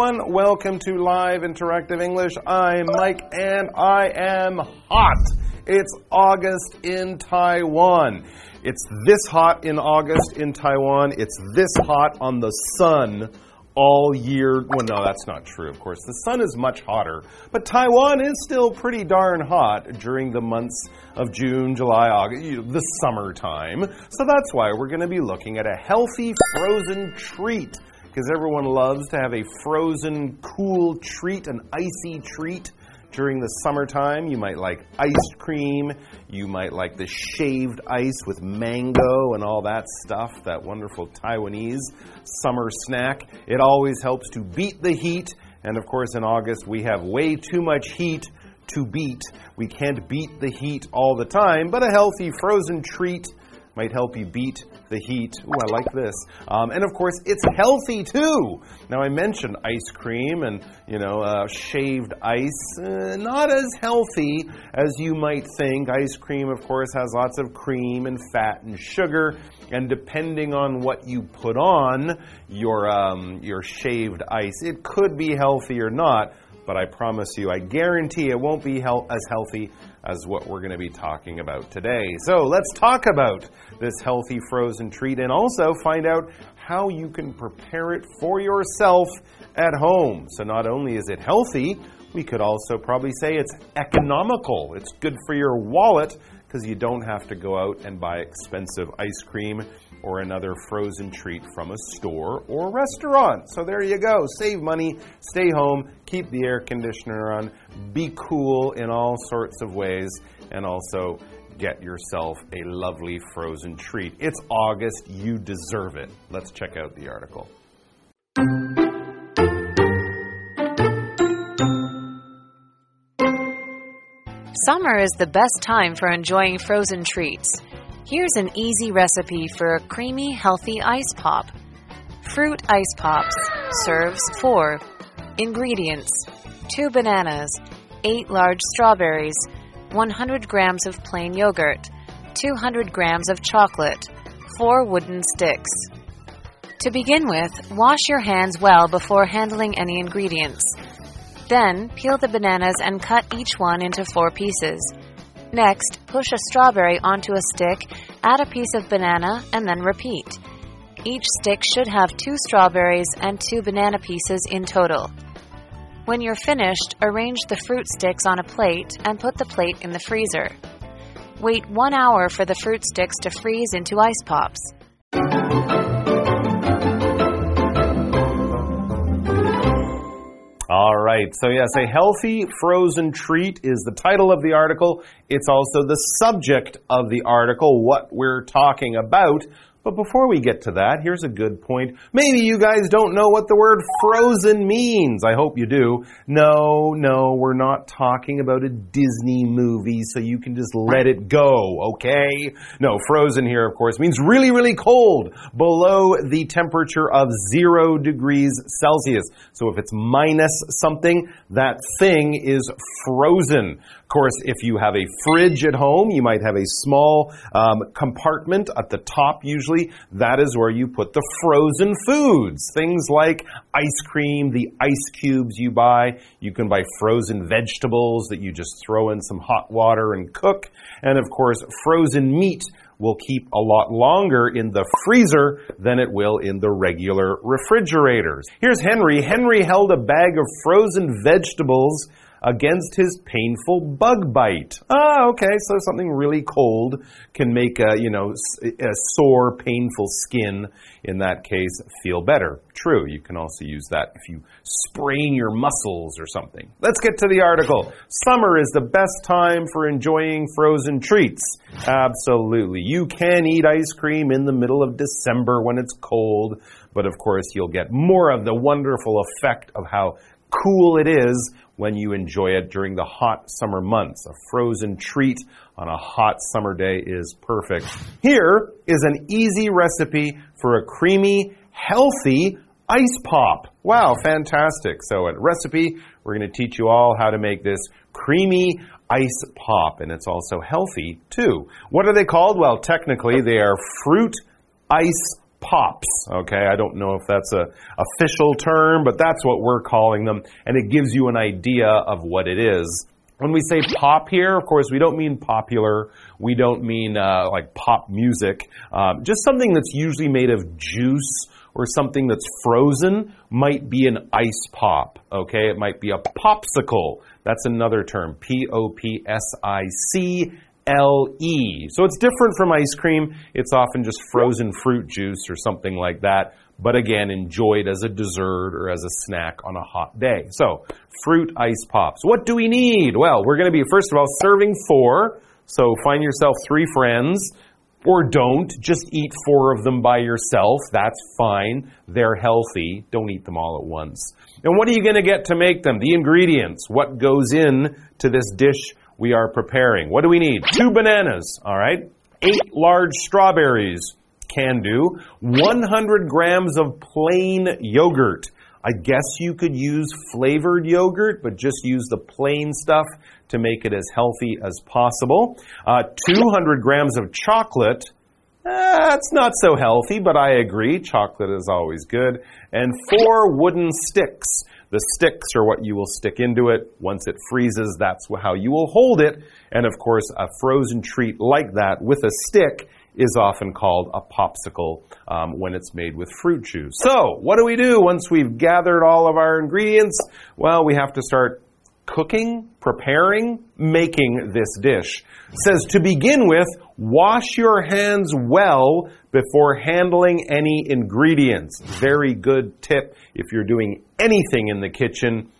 everyone. Welcome to Live Interactive English. I'm Mike and I am hot. It's August in Taiwan. It's this hot in August in Taiwan. It's this hot on the sun all year. Well, no, that's not true, of course. The sun is much hotter, but Taiwan is still pretty darn hot during the months of June, July, August, the summertime. So that's why we're going to be looking at a healthy frozen treat because everyone loves to have a frozen, cool treat, an icy treat during the summertime. You might like ice cream. You might like the shaved ice with mango and all that stuff, that wonderful Taiwanese summer snack. It always helps to beat the heat. And of course, in August, we have way too much heat to beat. We can't beat the heat all the time, but a healthy frozen treat might help you beat the heat. Ooh, I like this. Um, and of course, it's healthy too. Now, I mentioned ice cream and, you know, uh, shaved ice. Uh, not as healthy as you might think. Ice cream, of course, has lots of cream and fat and sugar. And depending on what you put on your, um, your shaved ice, it could be healthy or not but I promise you, I guarantee it won't be as healthy as what we're going to be talking about today. So let's talk about this healthy frozen treat and also find out how you can prepare it for yourself at home. So not only is it healthy, we could also probably say it's economical. It's good for your wallet because you don't have to go out and buy expensive ice cream or another frozen treat from a store or restaurant. So there you go. Save money, stay home, keep the air conditioner on, be cool in all sorts of ways, and also get yourself a lovely frozen treat. It's August, you deserve it. Let's check out the article. Summer is the best time for enjoying frozen treats. Here's an easy recipe for a creamy, healthy ice pop. Fruit ice pops serves 4. Ingredients 2 bananas, 8 large strawberries, 100 grams of plain yogurt, 200 grams of chocolate, 4 wooden sticks. To begin with, wash your hands well before handling any ingredients. Then, peel the bananas and cut each one into 4 pieces. Next, push a strawberry onto a stick, add a piece of banana, and then repeat. Each stick should have two strawberries and two banana pieces in total. When you're finished, arrange the fruit sticks on a plate and put the plate in the freezer. Wait one hour for the fruit sticks to freeze into ice pops. All right. So, yes, a healthy frozen treat is the title of the article. It's also the subject of the article, what we're talking about. But before we get to that, here's a good point. Maybe you guys don't know what the word frozen means. I hope you do. No, no, we're not talking about a Disney movie, so you can just let it go, okay? No, frozen here, of course, means really, really cold, below the temperature of zero degrees Celsius. So if it's minus something, that thing is frozen Of course, if you have a fridge at home, you might have a small um, compartment at the top, usually. That is where you put the frozen foods. Things like ice cream, the ice cubes you buy. You can buy frozen vegetables that you just throw in some hot water and cook. And of course, frozen meat will keep a lot longer in the freezer than it will in the regular refrigerators. Here's Henry. Henry held a bag of frozen vegetables against his painful bug bite. Ah, okay, so something really cold can make a, you know, a sore, painful skin, in that case, feel better. True, you can also use that if you sprain your muscles or something. Let's get to the article. Summer is the best time for enjoying frozen treats. Absolutely. You can eat ice cream in the middle of December when it's cold, but of course, you'll get more of the wonderful effect of how cool it is when you enjoy it during the hot summer months. A frozen treat on a hot summer day is perfect. Here is an easy recipe for a creamy, healthy ice pop. Wow, fantastic. So, at recipe, we're going to teach you all how to make this creamy ice pop, and it's also healthy too. What are they called? Well, technically, they are fruit ice pops. Okay, I don't know if that's a official term, but that's what we're calling them, and it gives you an idea of what it is. When we say pop here, of course, we don't mean popular. We don't mean uh, like pop music. Um, just something that's usually made of juice or something that's frozen might be an ice pop. Okay, it might be a popsicle. That's another term. P O P S I C L E. So it's different from ice cream. It's often just frozen fruit juice or something like that. But again, enjoyed as a dessert or as a snack on a hot day. So, fruit ice pops. What do we need? Well, we're going to be, first of all, serving four. So, find yourself three friends. Or don't. Just eat four of them by yourself. That's fine. They're healthy. Don't eat them all at once. And what are you going to get to make them? The ingredients. What goes in to this dish we are preparing. What do we need? Two bananas, all right? Eight large strawberries, can do. 100 grams of plain yogurt. I guess you could use flavored yogurt, but just use the plain stuff to make it as healthy as possible. Uh, 200 grams of chocolate. That's not so healthy, but I agree. Chocolate is always good. And four wooden sticks. The sticks are what you will stick into it. Once it freezes, that's how you will hold it. And of course, a frozen treat like that with a stick is often called a popsicle um, when it's made with fruit juice. So, what do we do once we've gathered all of our ingredients? Well, we have to start cooking, preparing, making this dish. It says to begin with, wash your hands well before handling any ingredients. Very good tip if you're doing anything in the kitchen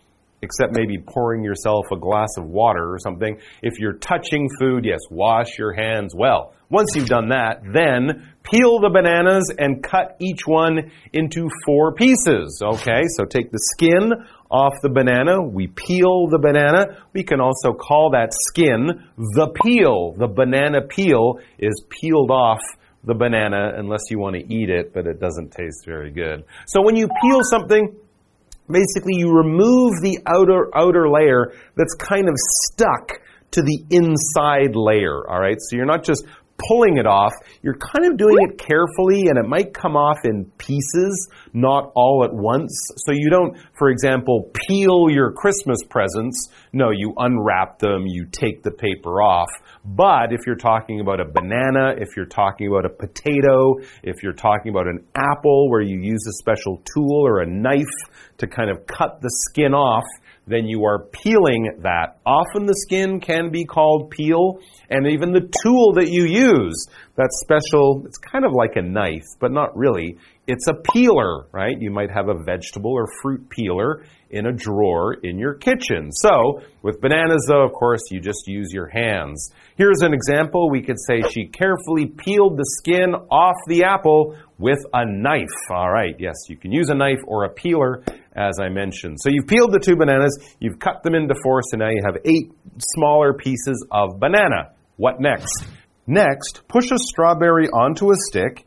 except maybe pouring yourself a glass of water or something. If you're touching food, yes, wash your hands well. Once you've done that, then peel the bananas and cut each one into four pieces. Okay, so take the skin off the banana. We peel the banana. We can also call that skin the peel. The banana peel is peeled off the banana unless you want to eat it, but it doesn't taste very good. So when you peel something, basically you remove the outer outer layer that's kind of stuck to the inside layer, all right? So you're not just pulling it off, you're kind of doing it carefully and it might come off in pieces, not all at once. So you don't, for example, peel your Christmas presents. No, you unwrap them, you take the paper off. But if you're talking about a banana, if you're talking about a potato, if you're talking about an apple where you use a special tool or a knife to kind of cut the skin off, then you are peeling that. Often the skin can be called peel, and even the tool that you use, that special, it's kind of like a knife, but not really. It's a peeler, right? You might have a vegetable or fruit peeler in a drawer in your kitchen. So, with bananas, though, of course, you just use your hands. Here's an example. We could say she carefully peeled the skin off the apple with a knife. All right, yes, you can use a knife or a peeler, as I mentioned. So you've peeled the two bananas, you've cut them into four, so now you have eight smaller pieces of banana. What next? Next, push a strawberry onto a stick,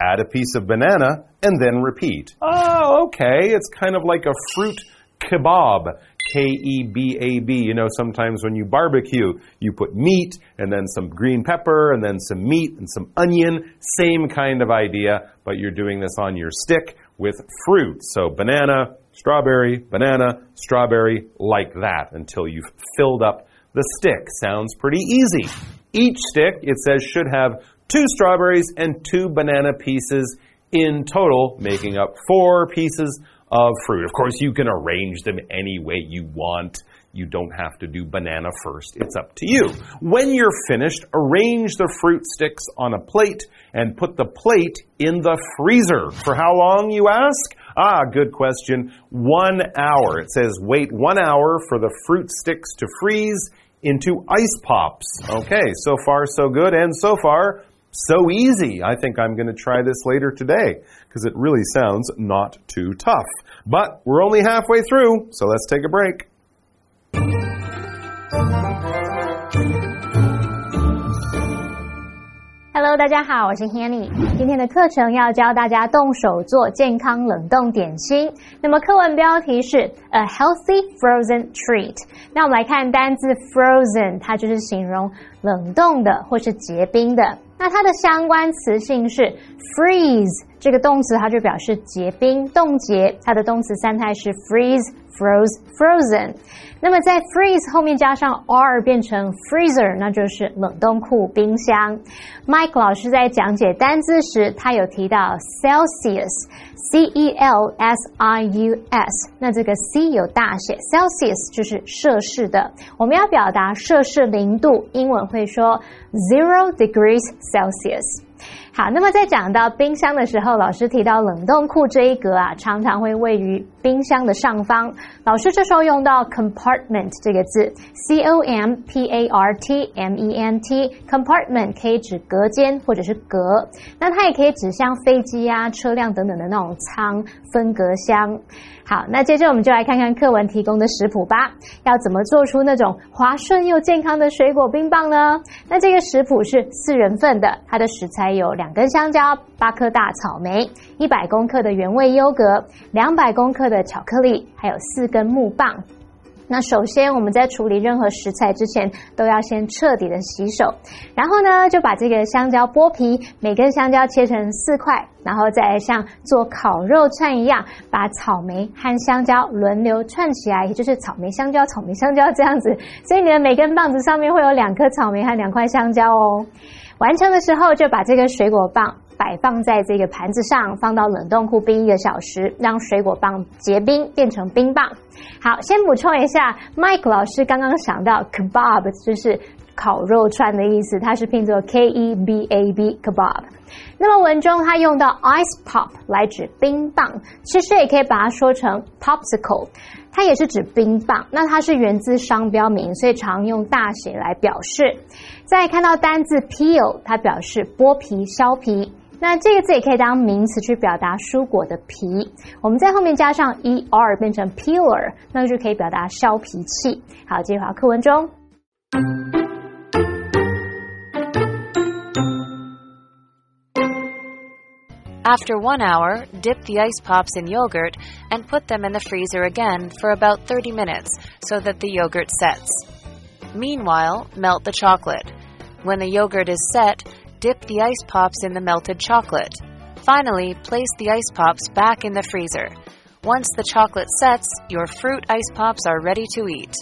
add a piece of banana, and then repeat. Oh, okay, it's kind of like a fruit kebab. K E B A B. You know, sometimes when you barbecue, you put meat and then some green pepper and then some meat and some onion. Same kind of idea, but you're doing this on your stick with fruit. So banana, strawberry, banana, strawberry, like that until you've filled up the stick. Sounds pretty easy. Each stick, it says, should have two strawberries and two banana pieces in total, making up four pieces of fruit. Of course, you can arrange them any way you want. You don't have to do banana first. It's up to you. When you're finished, arrange the fruit sticks on a plate and put the plate in the freezer. For how long, you ask? Ah, good question. One hour. It says wait one hour for the fruit sticks to freeze into ice pops. Okay, so far so good, and so far so easy. I think I'm going to try this later today because it really sounds not too tough. But we're only halfway through, so let's take a break. Hello，大家好，我是 Hanny。今天的课程要教大家动手做健康冷冻点心。那么课文标题是 A Healthy Frozen Treat。那我们来看单字 frozen，它就是形容冷冻的或是结冰的。那它的相关词性是 freeze，这个动词它就表示结冰、冻结。它的动词三态是 freeze。Froze frozen，那么在 freeze 后面加上 r 变成 freezer，那就是冷冻库、冰箱。Mike 老师在讲解单字时，他有提到 Celsius，C E L S I U S，那这个 C 有大写，Celsius 就是摄氏的。我们要表达摄氏零度，英文会说 zero degrees Celsius。好，那么在讲到冰箱的时候，老师提到冷冻库这一格啊，常常会位于冰箱的上方。老师这时候用到 compartment 这个字，c o m p a r t m e n t，compartment 可以指隔间或者是隔，那它也可以指像飞机啊、车辆等等的那种舱分隔箱。好，那接着我们就来看看课文提供的食谱吧。要怎么做出那种滑顺又健康的水果冰棒呢？那这个食谱是四人份的，它的食材有两两根香蕉、八颗大草莓、一百公克的原味优格、两百公克的巧克力，还有四根木棒。那首先，我们在处理任何食材之前，都要先彻底的洗手。然后呢，就把这个香蕉剥皮，每根香蕉切成四块，然后再像做烤肉串一样，把草莓和香蕉轮流串起来，也就是草莓香蕉、草莓香蕉这样子。所以你的每根棒子上面会有两颗草莓和两块香蕉哦。完成的时候，就把这个水果棒。摆放在这个盘子上，放到冷冻库冰一个小时，让水果棒结冰变成冰棒。好，先补充一下，Mike 老师刚刚想到 kebab 就是烤肉串的意思，它是拼作 K E B A B kebab。那么文中它用到 ice pop 来指冰棒，其实也可以把它说成 popsicle，它也是指冰棒。那它是源自商标名，所以常用大写来表示。再看到单字 peel，它表示剥皮、削皮。那这个字也可以当名词去表达蔬果的皮，我们在后面加上 er 变成 peeler，那就可以表达削皮器。好，接回课文中。After one hour, dip the ice pops in yogurt and put them in the freezer again for about 30 minutes so that the yogurt sets. Meanwhile, melt the chocolate. When the yogurt is set, Dip the ice pops in the melted chocolate. Finally, place the ice pops back in the freezer. Once the chocolate sets, your fruit ice pops are ready to eat.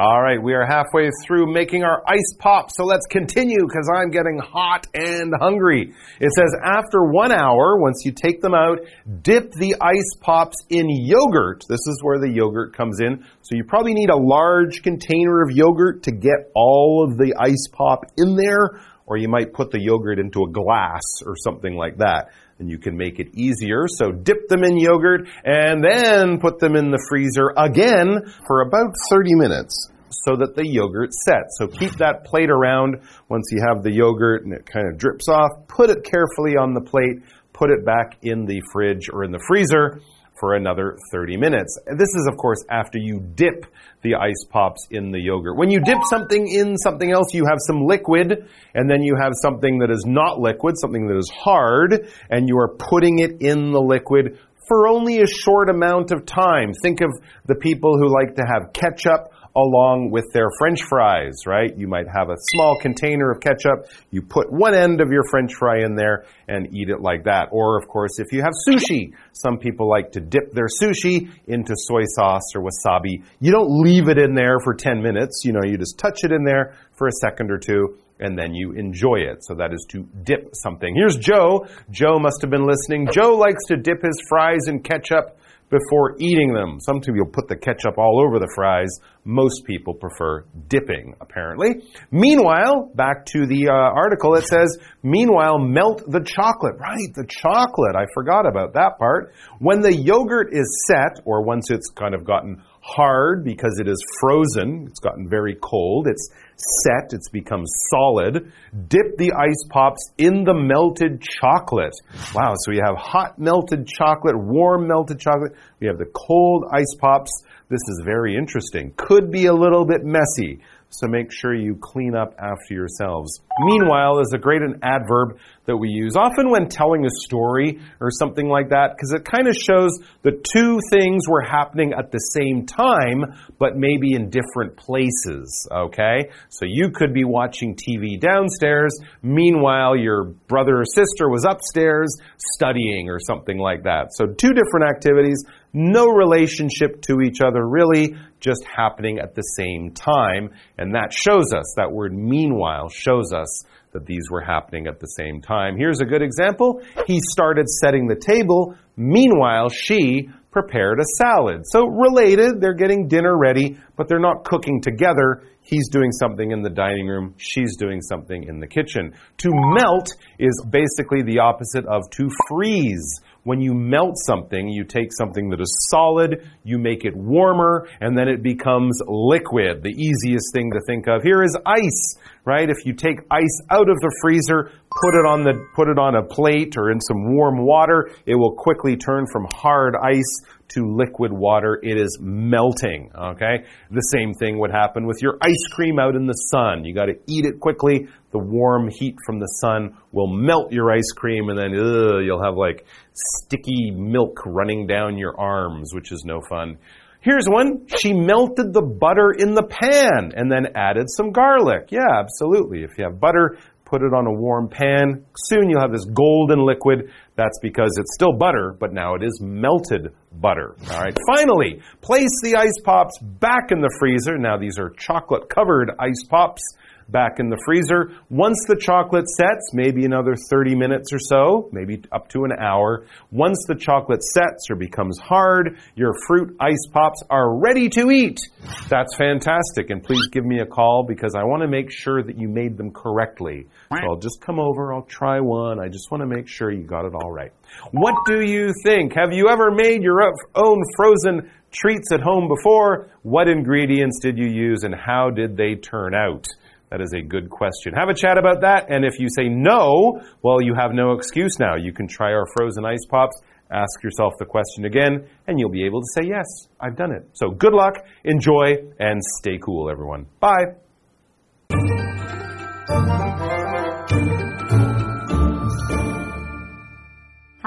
All right, we are halfway through making our ice pop, so let's continue because I'm getting hot and hungry. It says after one hour, once you take them out, dip the ice pops in yogurt. This is where the yogurt comes in. So you probably need a large container of yogurt to get all of the ice pop in there, or you might put the yogurt into a glass or something like that and you can make it easier. So dip them in yogurt and then put them in the freezer again for about 30 minutes so that the yogurt sets. So keep that plate around once you have the yogurt and it kind of drips off. Put it carefully on the plate, put it back in the fridge or in the freezer for another 30 minutes. This is, of course, after you dip the ice pops in the yogurt. When you dip something in something else, you have some liquid, and then you have something that is not liquid, something that is hard, and you are putting it in the liquid for only a short amount of time. Think of the people who like to have ketchup along with their french fries, right? You might have a small container of ketchup. You put one end of your french fry in there and eat it like that. Or, of course, if you have sushi, some people like to dip their sushi into soy sauce or wasabi. You don't leave it in there for 10 minutes. You know, you just touch it in there for a second or two and then you enjoy it. So that is to dip something. Here's Joe. Joe must have been listening. Joe likes to dip his fries in ketchup before eating them. Some people put the ketchup all over the fries. Most people prefer dipping, apparently. Meanwhile, back to the uh, article, it says, meanwhile, melt the chocolate. Right, the chocolate. I forgot about that part. When the yogurt is set, or once it's kind of gotten hard because it is frozen, it's gotten very cold, it's set, it's become solid. Dip the ice pops in the melted chocolate. Wow, so you have hot melted chocolate, warm melted chocolate. We have the cold ice pops. This is very interesting. Could be a little bit messy so make sure you clean up after yourselves. Meanwhile is a great an adverb that we use often when telling a story or something like that because it kind of shows the two things were happening at the same time but maybe in different places, okay? So you could be watching TV downstairs, meanwhile your brother or sister was upstairs studying or something like that. So two different activities, no relationship to each other really, just happening at the same time. And that shows us, that word meanwhile shows us that these were happening at the same time. Here's a good example. He started setting the table. Meanwhile, she prepared a salad. So related, they're getting dinner ready, but they're not cooking together. He's doing something in the dining room, she's doing something in the kitchen. To melt is basically the opposite of to freeze. When you melt something, you take something that is solid, you make it warmer, and then it becomes liquid. The easiest thing to think of here is ice, right? If you take ice out of the freezer, put it on the put it on a plate or in some warm water, it will quickly turn from hard ice to liquid water, it is melting. Okay? The same thing would happen with your ice cream out in the sun. You got to eat it quickly. The warm heat from the sun will melt your ice cream, and then ugh, you'll have like sticky milk running down your arms, which is no fun. Here's one. She melted the butter in the pan and then added some garlic. Yeah, absolutely. If you have butter, put it on a warm pan. Soon you'll have this golden liquid. That's because it's still butter, but now it is melted butter. All right. Finally, place the ice pops back in the freezer. Now these are chocolate covered ice pops back in the freezer. Once the chocolate sets, maybe another 30 minutes or so, maybe up to an hour. Once the chocolate sets or becomes hard, your fruit ice pops are ready to eat. That's fantastic. And please give me a call because I want to make sure that you made them correctly. So I'll just come over, I'll try one. I just want to make sure you got it all right. What do you think? Have you ever made your own frozen treats at home before? What ingredients did you use and how did they turn out? That is a good question. Have a chat about that. And if you say no, well, you have no excuse now. You can try our frozen ice pops, ask yourself the question again, and you'll be able to say, yes, I've done it. So good luck, enjoy, and stay cool, everyone. Bye.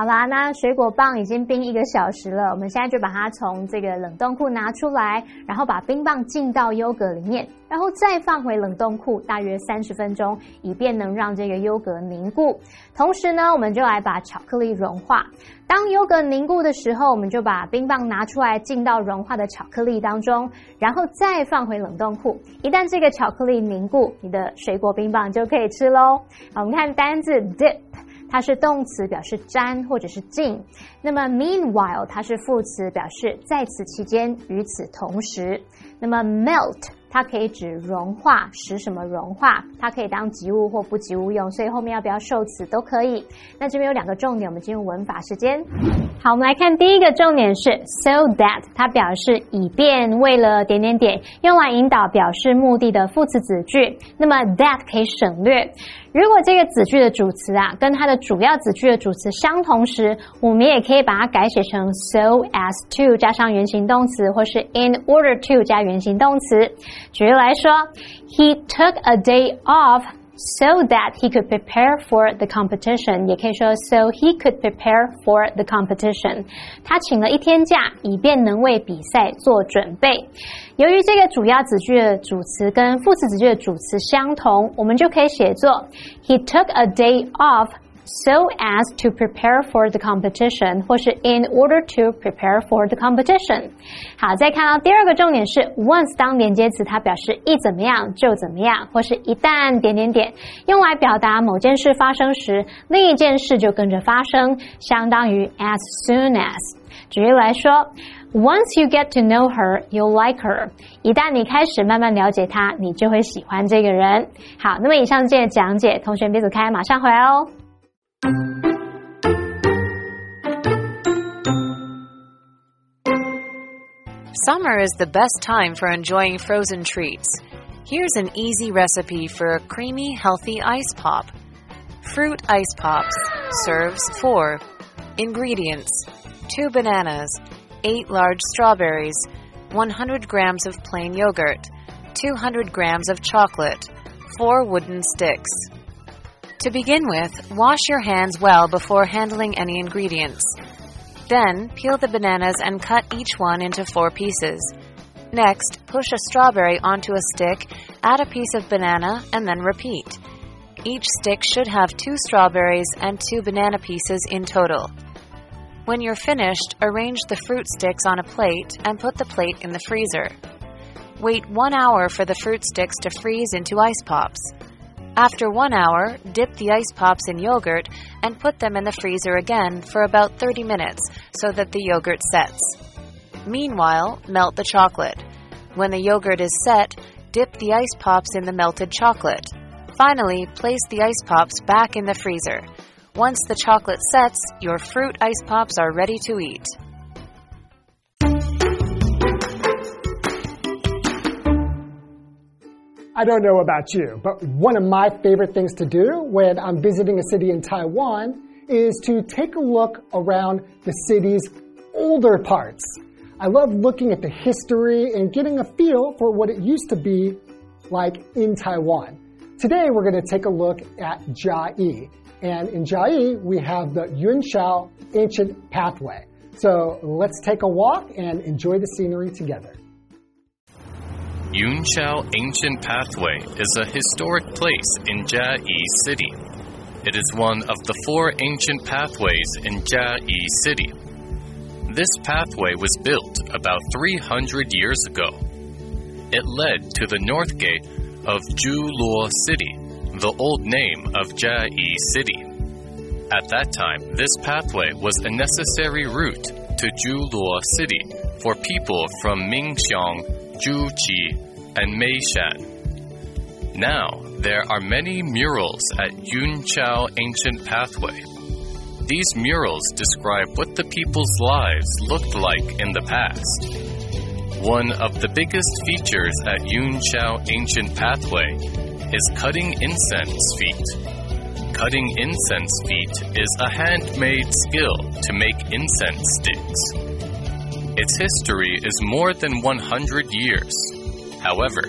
好啦，那水果棒已经冰一个小时了，我们现在就把它从这个冷冻库拿出来，然后把冰棒浸到优格里面，然后再放回冷冻库大约三十分钟，以便能让这个优格凝固。同时呢，我们就来把巧克力融化。当优格凝固的时候，我们就把冰棒拿出来浸到融化的巧克力当中，然后再放回冷冻库。一旦这个巧克力凝固，你的水果冰棒就可以吃喽。我们看单字 dip。它是动词，表示粘或者是浸。那么 meanwhile 它是副词，表示在此期间，与此同时。那么 melt 它可以指融化，使什么融化？它可以当及物或不及物用，所以后面要不要受词都可以。那这边有两个重点，我们进入文法时间。好，我们来看第一个重点是 so that，它表示以便，为了点点点，用来引导表示目的的副词子句。那么 that 可以省略。如果这个子句的主词啊，跟它的主要子句的主词相同时，我们也可以把它改写成 so as to 加上原形动词，或是 in order to 加原形动词。举例来说，He took a day off so that he could prepare for the competition。也可以说 so he could prepare for the competition。他请了一天假，以便能为比赛做准备。由于这个主要子句的主词跟副词子句的主词相同，我们就可以写作 He took a day off。So as to prepare for the competition，或是 in order to prepare for the competition。好，再看到第二个重点是 once 当连接词，它表示一怎么样就怎么样，或是一旦点点点，用来表达某件事发生时，另一件事就跟着发生，相当于 as soon as。举例来说，Once you get to know her, you like her。一旦你开始慢慢了解她，你就会喜欢这个人。好，那么以上这些讲解，同学别走开，马上回来哦。Summer is the best time for enjoying frozen treats. Here's an easy recipe for a creamy, healthy ice pop. Fruit ice pops. Serves 4. Ingredients 2 bananas, 8 large strawberries, 100 grams of plain yogurt, 200 grams of chocolate, 4 wooden sticks. To begin with, wash your hands well before handling any ingredients. Then, peel the bananas and cut each one into four pieces. Next, push a strawberry onto a stick, add a piece of banana, and then repeat. Each stick should have two strawberries and two banana pieces in total. When you're finished, arrange the fruit sticks on a plate and put the plate in the freezer. Wait one hour for the fruit sticks to freeze into ice pops. After one hour, dip the ice pops in yogurt and put them in the freezer again for about 30 minutes so that the yogurt sets. Meanwhile, melt the chocolate. When the yogurt is set, dip the ice pops in the melted chocolate. Finally, place the ice pops back in the freezer. Once the chocolate sets, your fruit ice pops are ready to eat. I don't know about you, but one of my favorite things to do when I'm visiting a city in Taiwan is to take a look around the city's older parts. I love looking at the history and getting a feel for what it used to be like in Taiwan. Today we're going to take a look at Jiayi. And in Jiayi, we have the Yunshao Ancient Pathway. So let's take a walk and enjoy the scenery together. Yunshao Ancient Pathway is a historic place in Jiayi City. It is one of the four ancient pathways in Jiayi City. This pathway was built about 300 years ago. It led to the north gate of Zhuluo City, the old name of Jiayi City. At that time, this pathway was a necessary route to Zhuluo City for people from Mingxiang Juqi, and Meishan. Now, there are many murals at Yunshao Ancient Pathway. These murals describe what the people's lives looked like in the past. One of the biggest features at Yunshao Ancient Pathway is cutting incense feet. Cutting incense feet is a handmade skill to make incense sticks. Its history is more than 100 years. However,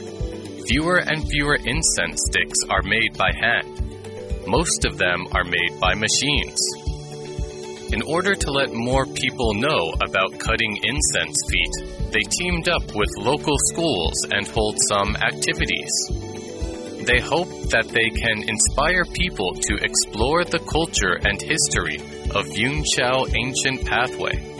fewer and fewer incense sticks are made by hand. Most of them are made by machines. In order to let more people know about cutting incense feet, they teamed up with local schools and hold some activities. They hope that they can inspire people to explore the culture and history of Yunshao Ancient Pathway.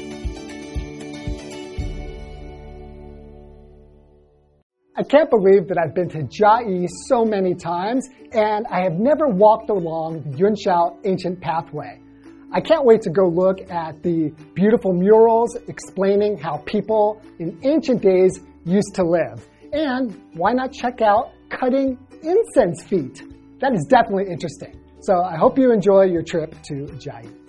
I can't believe that I've been to Jiayi so many times and I have never walked along the Yunshao Ancient Pathway. I can't wait to go look at the beautiful murals explaining how people in ancient days used to live. And why not check out cutting incense feet? That is definitely interesting. So I hope you enjoy your trip to Jiayi.